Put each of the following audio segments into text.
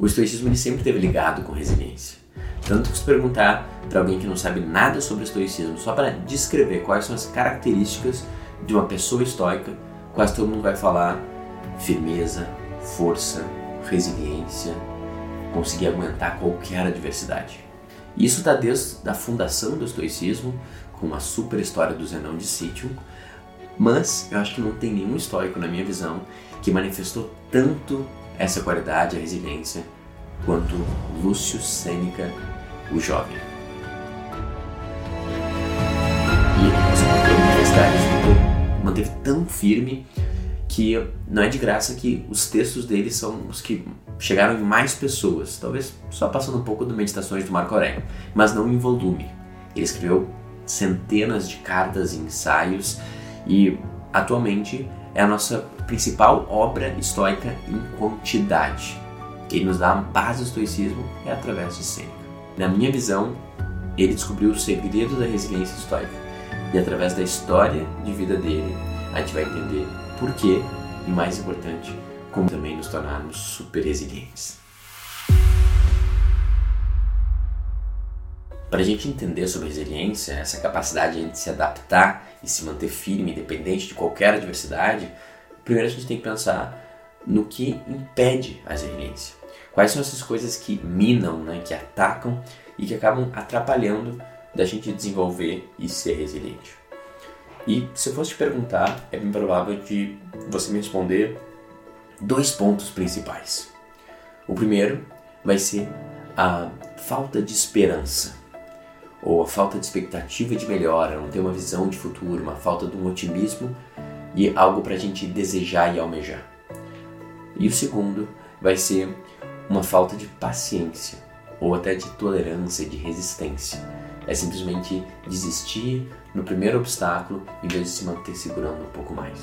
O estoicismo ele sempre esteve ligado com resiliência. Tanto que se perguntar para alguém que não sabe nada sobre estoicismo, só para descrever quais são as características de uma pessoa estoica, quase todo mundo vai falar firmeza, força, resiliência, conseguir aguentar qualquer adversidade. Isso está desde a fundação do estoicismo, com a super história do Zenão de Citium, mas eu acho que não tem nenhum estoico, na minha visão, que manifestou tanto essa qualidade, a resiliência, quanto Lúcio Sêneca, o jovem. E ele universidade manteve tão firme que não é de graça que os textos dele são os que chegaram em mais pessoas, talvez só passando um pouco do Meditações do Marco Aurélio, mas não em volume. Ele escreveu centenas de cartas e ensaios e atualmente é a nossa principal obra estoica em quantidade. Ele nos dá a base do estoicismo é através de Sêneca. Na minha visão, ele descobriu o segredo da resiliência estoica e através da história de vida dele a gente vai entender por quê e mais importante, como também nos tornarmos super resilientes. Para a gente entender sobre resiliência, essa capacidade de se adaptar e se manter firme, independente de qualquer adversidade, primeiro a gente tem que pensar no que impede a resiliência. Quais são essas coisas que minam, né, que atacam e que acabam atrapalhando da gente desenvolver e ser resiliente. E se eu fosse te perguntar, é bem provável de você me responder dois pontos principais. O primeiro vai ser a falta de esperança ou a falta de expectativa de melhora, não ter uma visão de futuro, uma falta de um otimismo e algo para a gente desejar e almejar. E o segundo vai ser uma falta de paciência ou até de tolerância, de resistência. É simplesmente desistir no primeiro obstáculo em vez de se manter segurando um pouco mais.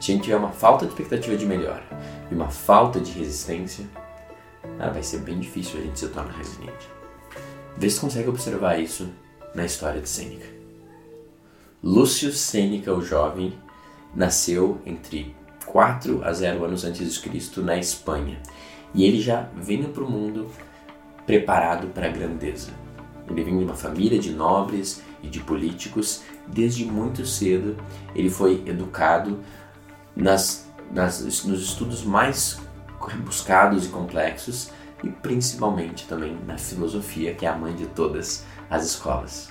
Se a gente tiver uma falta de expectativa de melhora e uma falta de resistência, ah, vai ser bem difícil a gente se tornar resiliente. Vê se consegue observar isso na história de Sêneca. Lúcio Sêneca, o jovem, nasceu entre 4 a 0 anos antes de Cristo na Espanha e ele já vinha para o mundo preparado para a grandeza. Ele vinha de uma família de nobres e de políticos. Desde muito cedo ele foi educado nas, nas, nos estudos mais rebuscados e complexos e principalmente também na filosofia, que é a mãe de todas as escolas.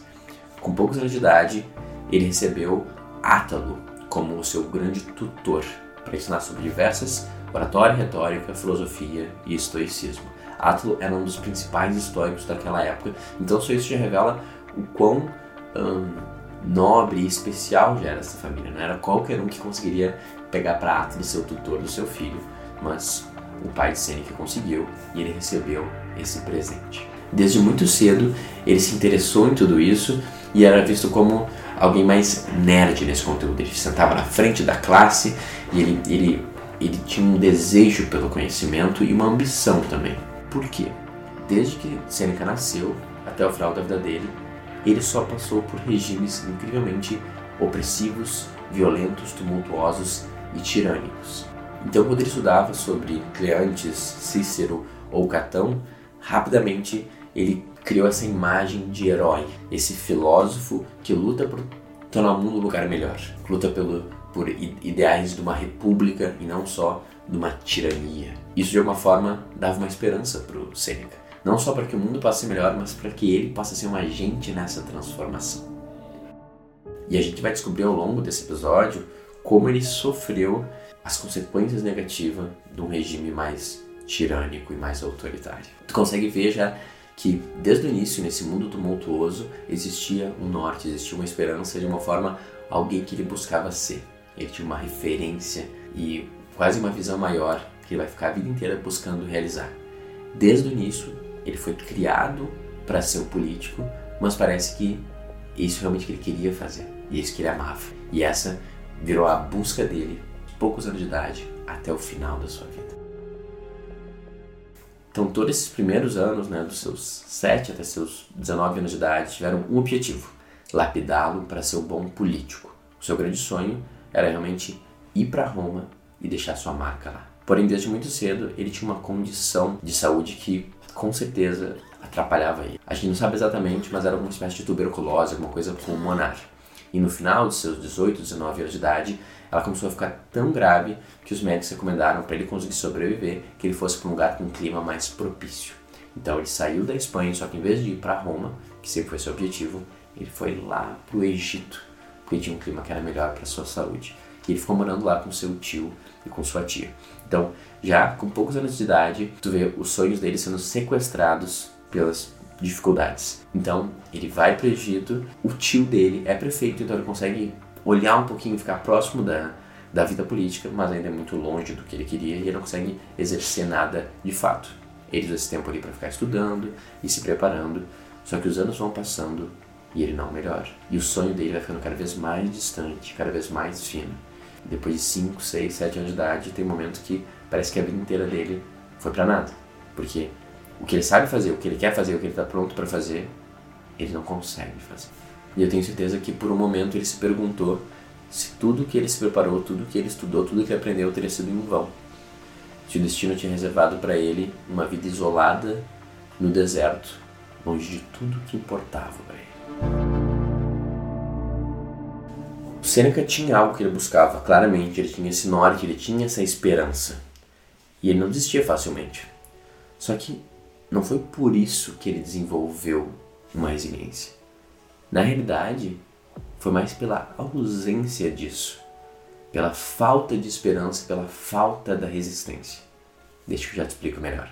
Com poucos anos de idade, ele recebeu Átalo como o seu grande tutor para ensinar sobre diversas oratória, retórica, filosofia e estoicismo. Átalo era um dos principais estoicos daquela época, então só isso já revela o quão hum, nobre e especial já era essa família. Não era qualquer um que conseguiria pegar para Átalo ser o tutor do seu filho, mas o pai de Sêneca conseguiu e ele recebeu esse presente. Desde muito cedo ele se interessou em tudo isso e era visto como alguém mais nerd nesse conteúdo. Ele sentava na frente da classe e ele, ele, ele tinha um desejo pelo conhecimento e uma ambição também. Por quê? Desde que Sêneca nasceu até o final da vida dele, ele só passou por regimes incrivelmente opressivos, violentos, tumultuosos e tirânicos. Então, quando ele estudava sobre Cleantes, Cícero ou Catão, rapidamente ele criou essa imagem de herói, esse filósofo que luta por tornar o mundo um lugar melhor, luta pelo, por ideais de uma república e não só de uma tirania. Isso de alguma forma dava uma esperança para o Sêneca, não só para que o mundo passe melhor, mas para que ele possa ser um agente nessa transformação. E a gente vai descobrir ao longo desse episódio como ele sofreu as consequências negativas de um regime mais tirânico e mais autoritário. Tu consegue ver já que desde o início, nesse mundo tumultuoso, existia um norte, existia uma esperança de uma forma alguém que ele buscava ser. Ele tinha uma referência e quase uma visão maior que ele vai ficar a vida inteira buscando realizar. Desde o início, ele foi criado para ser um político, mas parece que isso realmente que ele queria fazer e isso que ele amava. E essa virou a busca dele poucos anos de idade até o final da sua vida. Então, todos esses primeiros anos, né, dos seus 7 até seus 19 anos de idade, tiveram um objetivo: lapidá-lo para ser um bom político. O seu grande sonho era realmente ir para Roma e deixar sua marca lá. Porém, desde muito cedo, ele tinha uma condição de saúde que, com certeza, atrapalhava ele. A gente não sabe exatamente, mas era alguma espécie de tuberculose, alguma coisa pulmonar. E no final de seus 18, 19 anos de idade, ela começou a ficar tão grave que os médicos recomendaram para ele conseguir sobreviver que ele fosse para um lugar com um clima mais propício. Então ele saiu da Espanha, só que em vez de ir para Roma, que sempre foi seu objetivo, ele foi lá para o Egito, porque tinha um clima que era melhor para sua saúde. E ele ficou morando lá com seu tio e com sua tia. Então, já com poucos anos de idade, tu vê os sonhos dele sendo sequestrados pelas dificuldades. Então, ele vai para o Egito, o tio dele é prefeito, então ele consegue olhar um pouquinho, ficar próximo da, da vida política, mas ainda é muito longe do que ele queria e ele não consegue exercer nada de fato. Ele usa esse tempo ali para ficar estudando e se preparando, só que os anos vão passando e ele não melhora. E o sonho dele vai ficando cada vez mais distante, cada vez mais fino. depois de 5, 6, 7 anos de idade, tem um momento que parece que a vida inteira dele foi para nada. Porque o que ele sabe fazer, o que ele quer fazer, o que ele está pronto para fazer, ele não consegue fazer. E eu tenho certeza que por um momento ele se perguntou se tudo que ele se preparou, tudo que ele estudou, tudo que ele aprendeu teria sido em vão. Se o destino tinha reservado para ele uma vida isolada no deserto, longe de tudo que importava para ele. O Seneca tinha algo que ele buscava, claramente, ele tinha esse norte, ele tinha essa esperança. E ele não desistia facilmente. Só que não foi por isso que ele desenvolveu uma resiliência. Na realidade, foi mais pela ausência disso, pela falta de esperança, pela falta da resistência. Deixa que eu já te explico melhor.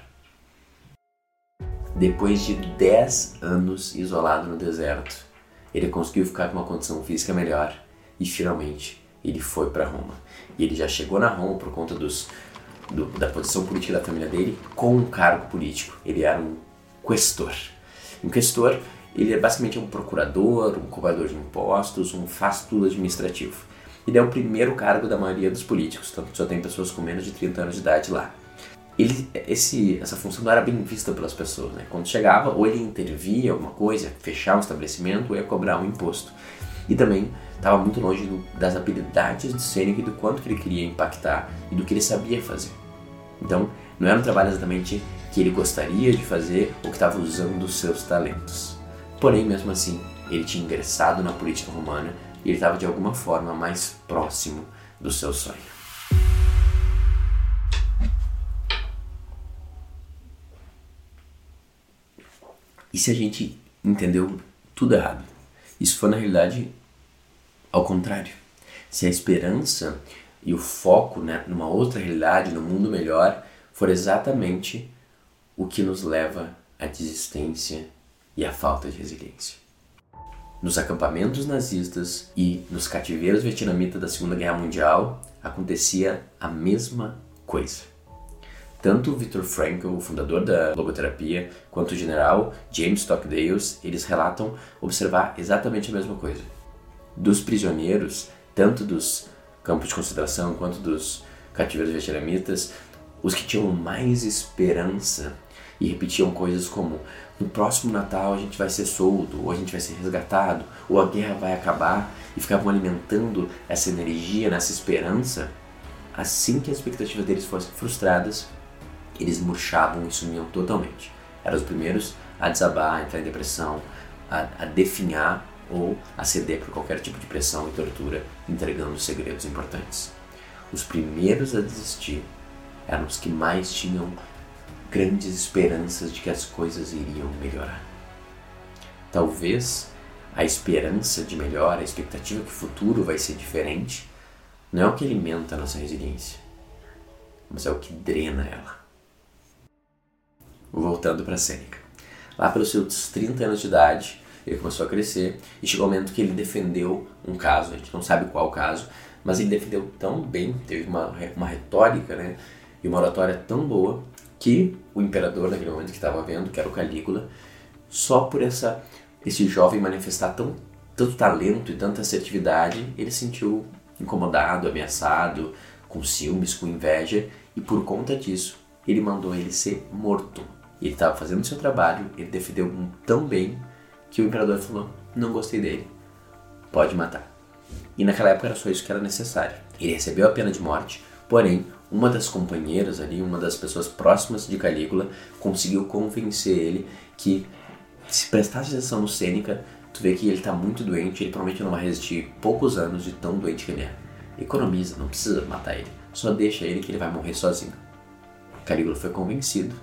Depois de 10 anos isolado no deserto, ele conseguiu ficar com uma condição física melhor e finalmente ele foi para Roma. E ele já chegou na Roma por conta dos, do, da posição política da família dele com um cargo político. Ele era um questor. Um questor ele é basicamente um procurador, um cobrador de impostos, um faz tudo administrativo. Ele é o primeiro cargo da maioria dos políticos, tanto só tem pessoas com menos de 30 anos de idade lá. Ele, esse, essa função não era bem vista pelas pessoas. Né? Quando chegava, ou ele intervia alguma coisa, fechar um estabelecimento, ou ia cobrar um imposto. E também estava muito longe do, das habilidades de Seneca e do quanto que ele queria impactar e do que ele sabia fazer. Então, não era um trabalho exatamente que ele gostaria de fazer ou que estava usando os seus talentos. Porém, mesmo assim, ele tinha ingressado na política romana e ele estava de alguma forma mais próximo do seu sonho. E se a gente entendeu tudo errado? Isso foi na realidade ao contrário. Se a esperança e o foco né, numa outra realidade, no mundo melhor, for exatamente o que nos leva à desistência e a falta de resiliência. Nos acampamentos nazistas e nos cativeiros vietnamitas da Segunda Guerra Mundial acontecia a mesma coisa. Tanto Viktor Frankl, o fundador da logoterapia, quanto o general James Stockdale, eles relatam observar exatamente a mesma coisa. Dos prisioneiros, tanto dos campos de concentração quanto dos cativeiros vietnamitas, os que tinham mais esperança e repetiam coisas como: no próximo Natal a gente vai ser solto, ou a gente vai ser resgatado, ou a guerra vai acabar, e ficavam alimentando essa energia, nessa esperança. Assim que as expectativas deles fossem frustradas, eles murchavam e sumiam totalmente. Eram os primeiros a desabar, a entrar em depressão, a, a definhar ou a ceder por qualquer tipo de pressão e tortura, entregando segredos importantes. Os primeiros a desistir eram os que mais tinham grandes esperanças de que as coisas iriam melhorar. Talvez a esperança de melhora, a expectativa que o futuro vai ser diferente, não é o que alimenta a nossa resiliência, mas é o que drena ela. Voltando para Sêneca. Lá pelos seus 30 anos de idade, ele começou a crescer e chegou o momento que ele defendeu um caso, a gente não sabe qual caso, mas ele defendeu tão bem, teve uma, uma retórica né, e uma oratória tão boa que o imperador naquele momento que estava vendo, que era o Calígula, só por essa esse jovem manifestar tão, tanto talento e tanta assertividade, ele se sentiu incomodado, ameaçado, com ciúmes, com inveja, e por conta disso, ele mandou ele ser morto. Ele estava fazendo o seu trabalho, ele defendeu tão bem que o imperador falou: Não gostei dele, pode matar. E naquela época era só isso que era necessário. Ele recebeu a pena de morte, porém, uma das companheiras ali, uma das pessoas próximas de Calígula, conseguiu convencer ele que se prestasse atenção no Sêneca, tu vê que ele está muito doente, ele provavelmente não vai resistir poucos anos de tão doente que ele é. Economiza, não precisa matar ele, só deixa ele que ele vai morrer sozinho. Calígula foi convencido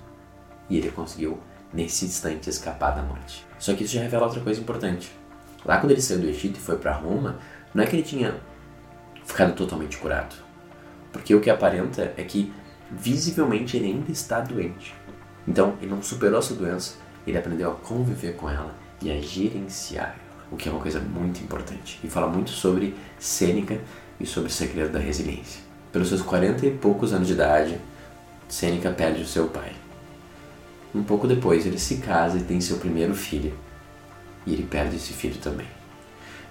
e ele conseguiu, nesse instante, escapar da morte. Só que isso já revela outra coisa importante. Lá quando ele saiu do Egito e foi para Roma, não é que ele tinha ficado totalmente curado. Porque o que aparenta é que visivelmente ele ainda está doente. Então, ele não superou essa doença, ele aprendeu a conviver com ela e a gerenciar o que é uma coisa muito importante. E fala muito sobre Sêneca e sobre o segredo da resiliência. Pelos seus 40 e poucos anos de idade, Sêneca perde o seu pai. Um pouco depois, ele se casa e tem seu primeiro filho. E ele perde esse filho também.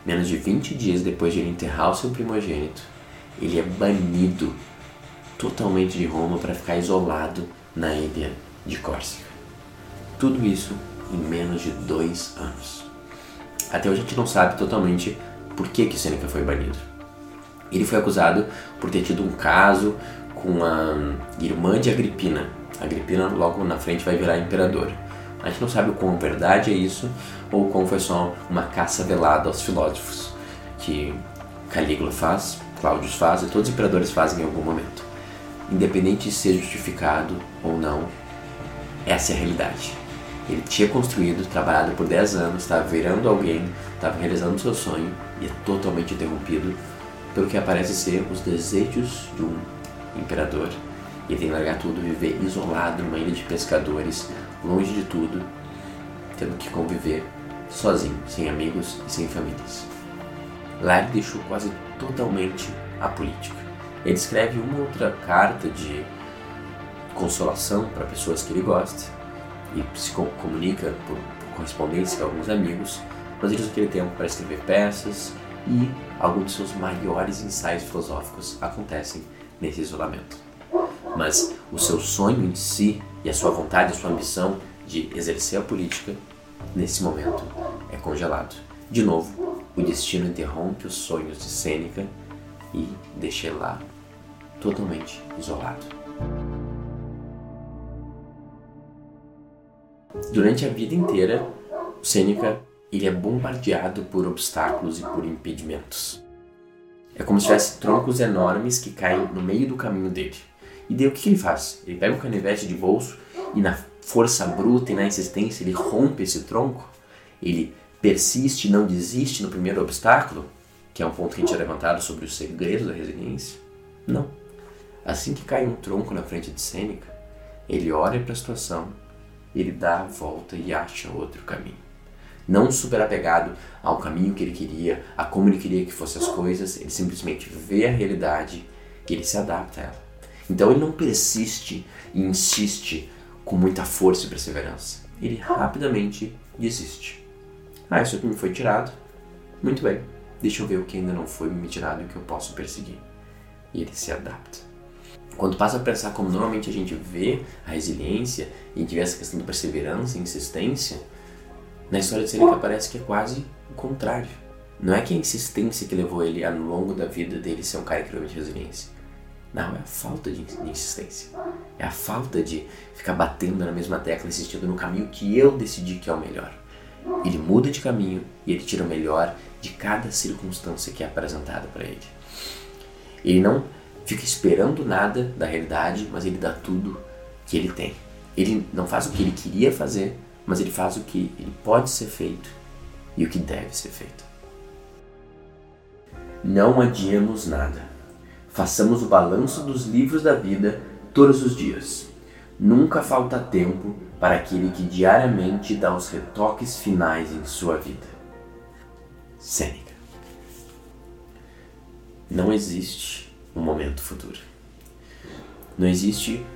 Menos de 20 dias depois de ele enterrar o seu primogênito, ele é banido totalmente de Roma para ficar isolado na ilha de Córcega. Tudo isso em menos de dois anos. Até hoje a gente não sabe totalmente por que, que Sêneca foi banido. Ele foi acusado por ter tido um caso com a irmã de Agripina. Agripina logo na frente vai virar imperador. A gente não sabe o quão verdade é isso ou como foi só uma caça velada aos filósofos que Calígula faz, Cláudio faz e todos os imperadores fazem em algum momento. Independente de ser justificado ou não, essa é a realidade. Ele tinha construído, trabalhado por 10 anos, estava virando alguém, estava realizando seu sonho e é totalmente interrompido pelo que aparece ser os desejos de um imperador. E ele tem que largar tudo, viver isolado numa ilha de pescadores, longe de tudo, tendo que conviver sozinho, sem amigos e sem famílias. Lá ele deixou quase totalmente a política. Ele escreve uma outra carta de consolação para pessoas que ele gosta e se comunica por, por correspondência com alguns amigos, mas ele usa aquele tempo para escrever peças e alguns de seus maiores ensaios filosóficos acontecem nesse isolamento. Mas o seu sonho em si e a sua vontade, a sua ambição de exercer a política, nesse momento, é congelado. De novo, o destino interrompe os sonhos de Sêneca e deixa ele lá totalmente isolado. Durante a vida inteira, Sêneca ele é bombardeado por obstáculos e por impedimentos. É como se tivesse troncos enormes que caem no meio do caminho dele. E daí o que ele faz? Ele pega um canivete de bolso e na força bruta e na insistência ele rompe esse tronco. Ele persiste, não desiste no primeiro obstáculo, que é um ponto que a gente tinha levantado sobre o segredo da resiliência. Não. Assim que cai um tronco na frente de Sêneca, ele olha para a situação, ele dá a volta e acha outro caminho não super apegado ao caminho que ele queria, a como ele queria que fossem as coisas, ele simplesmente vê a realidade e ele se adapta a ela. Então ele não persiste e insiste com muita força e perseverança. Ele rapidamente desiste. Ah, isso aqui me foi tirado. Muito bem, deixa eu ver o que ainda não foi me tirado e o que eu posso perseguir. E ele se adapta. Quando passa a pensar como normalmente a gente vê a resiliência e a gente vê essa questão da perseverança e insistência, na história de Seneca parece que é quase o contrário. Não é que a insistência que levou ele ao longo da vida dele ser um cara extremamente resiliente. Não, é a falta de insistência. É a falta de ficar batendo na mesma tecla, insistindo no caminho que eu decidi que é o melhor. Ele muda de caminho e ele tira o melhor de cada circunstância que é apresentada para ele. Ele não fica esperando nada da realidade, mas ele dá tudo que ele tem. Ele não faz o que ele queria fazer, mas ele faz o que ele pode ser feito e o que deve ser feito. Não adiemos nada. Façamos o balanço dos livros da vida todos os dias. Nunca falta tempo para aquele que diariamente dá os retoques finais em sua vida. Sêneca. Não existe um momento futuro. Não existe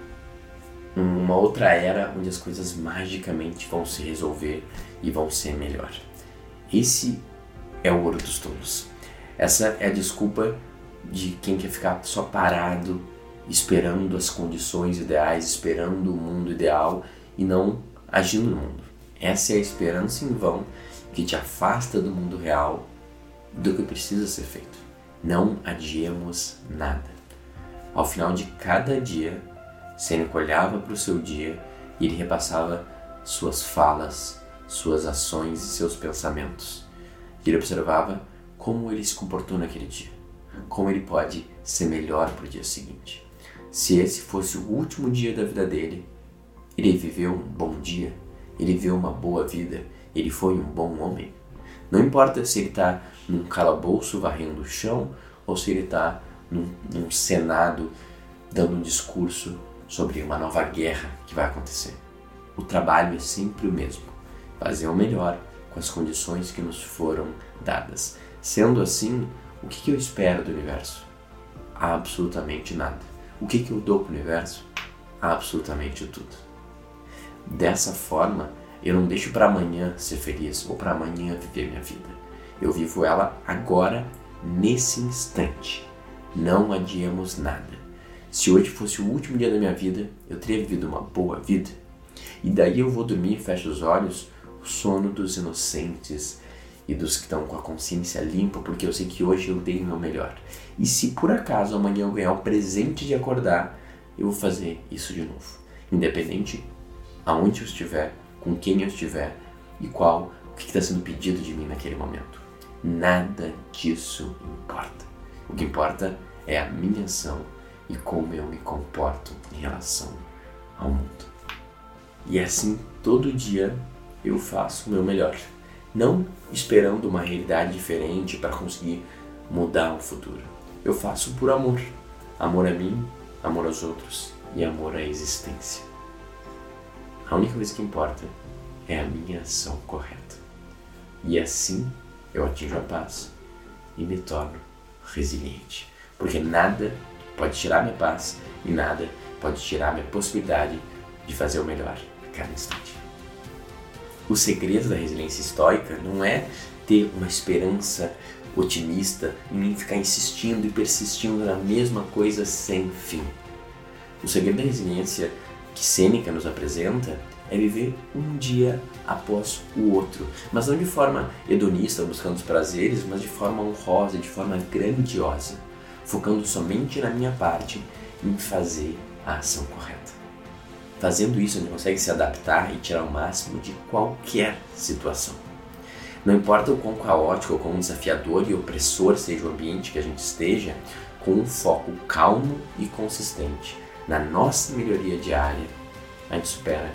uma outra era onde as coisas magicamente vão se resolver e vão ser melhor. Esse é o ouro dos tolos. Essa é a desculpa de quem quer ficar só parado, esperando as condições ideais, esperando o mundo ideal e não agindo no mundo. Essa é a esperança em vão que te afasta do mundo real, do que precisa ser feito. Não adiemos nada. Ao final de cada dia, Sêneca olhava para o seu dia e ele repassava suas falas, suas ações e seus pensamentos. Ele observava como ele se comportou naquele dia, como ele pode ser melhor para o dia seguinte. Se esse fosse o último dia da vida dele, ele viveu um bom dia, ele viveu uma boa vida, ele foi um bom homem. Não importa se ele está num calabouço varrendo o chão ou se ele está num, num senado dando um discurso sobre uma nova guerra que vai acontecer. O trabalho é sempre o mesmo: fazer o melhor com as condições que nos foram dadas. Sendo assim, o que, que eu espero do universo? Absolutamente nada. O que, que eu dou para o universo? Absolutamente tudo. Dessa forma, eu não deixo para amanhã ser feliz ou para amanhã viver minha vida. Eu vivo ela agora, nesse instante. Não adiamos nada. Se hoje fosse o último dia da minha vida, eu teria vivido uma boa vida. E daí eu vou dormir fecho os olhos, o sono dos inocentes e dos que estão com a consciência limpa, porque eu sei que hoje eu dei o meu melhor. E se por acaso amanhã eu ganhar o presente de acordar, eu vou fazer isso de novo. Independente aonde eu estiver, com quem eu estiver e qual o que está sendo pedido de mim naquele momento. Nada disso importa. O que importa é a minha ação e como eu me comporto em relação ao mundo. E assim, todo dia eu faço o meu melhor, não esperando uma realidade diferente para conseguir mudar o futuro. Eu faço por amor. Amor a mim, amor aos outros e amor à existência. A única coisa que importa é a minha ação correta. E assim eu atinjo a paz e me torno resiliente. Porque nada pode tirar minha paz e nada pode tirar minha possibilidade de fazer o melhor a cada instante. O segredo da resiliência estoica não é ter uma esperança otimista e ficar insistindo e persistindo na mesma coisa sem fim. O segredo da resiliência que Sêneca nos apresenta é viver um dia após o outro, mas não de forma hedonista, buscando os prazeres, mas de forma honrosa, de forma grandiosa, focando somente na minha parte em fazer a ação correta. Fazendo isso, a gente consegue se adaptar e tirar o máximo de qualquer situação. Não importa o quão caótico ou quão desafiador e opressor seja o ambiente que a gente esteja, com um foco calmo e consistente na nossa melhoria diária, a gente supera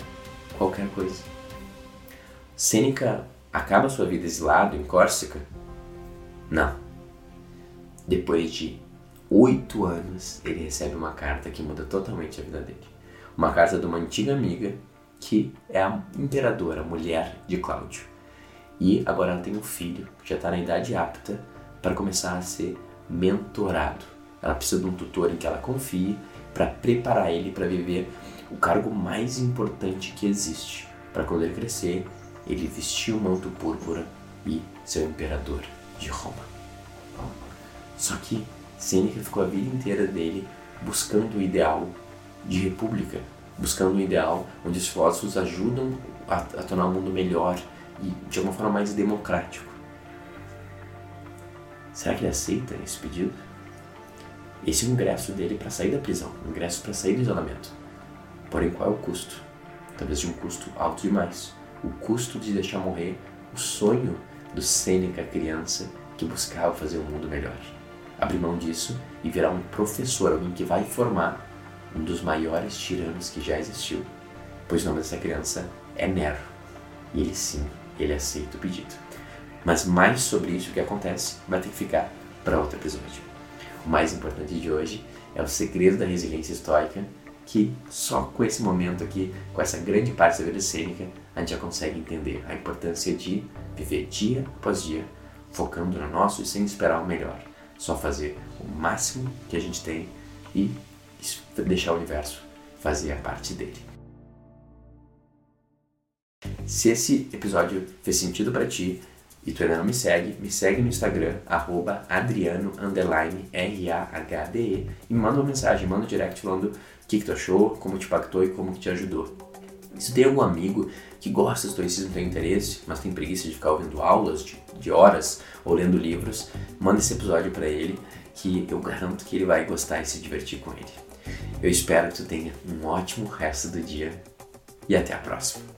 qualquer coisa. Sêneca acaba sua vida exilado em Córcega? Não. Depois de oito anos, ele recebe uma carta que muda totalmente a vida dele. Uma carta de uma antiga amiga que é a imperadora, a mulher de Cláudio. E agora ela tem um filho, que já está na idade apta para começar a ser mentorado. Ela precisa de um tutor em que ela confie para preparar ele para viver o cargo mais importante que existe, para quando ele crescer, ele vestir o manto púrpura e ser o imperador de Roma. Só que Sêneca ficou a vida inteira dele buscando o ideal de república, buscando o ideal onde os filósofos ajudam a, a tornar o mundo melhor e de alguma forma mais democrático. Será que ele aceita esse pedido? Esse é o ingresso dele para sair da prisão, o ingresso para sair do isolamento. Porém, qual é o custo? Talvez de um custo alto demais. O custo de deixar morrer o sonho do Sêneca criança que buscava fazer um mundo melhor. Abrir mão disso e virar um professor, alguém que vai formar um dos maiores tiranos que já existiu. Pois o nome dessa criança é Nero. E ele sim, ele aceita o pedido. Mas mais sobre isso que acontece vai ter que ficar para outro episódio. O mais importante de hoje é o segredo da resiliência estoica, que só com esse momento aqui, com essa grande parte da vida cênica, a gente já consegue entender a importância de viver dia após dia, focando no nosso e sem esperar o melhor. Só fazer o máximo que a gente tem e deixar o universo fazer a parte dele. Se esse episódio fez sentido para ti, e tu ainda não me segue, me segue no Instagram, arroba adriano, R-A-H-D-E, e me manda uma mensagem, manda um direct falando o que, que tu achou, como te impactou e como que te ajudou. Se tem algum amigo que gosta de estoicismo, tem interesse, mas tem preguiça de ficar ouvindo aulas de, de horas ou lendo livros, manda esse episódio para ele que eu garanto que ele vai gostar e se divertir com ele. Eu espero que tu tenha um ótimo resto do dia e até a próxima.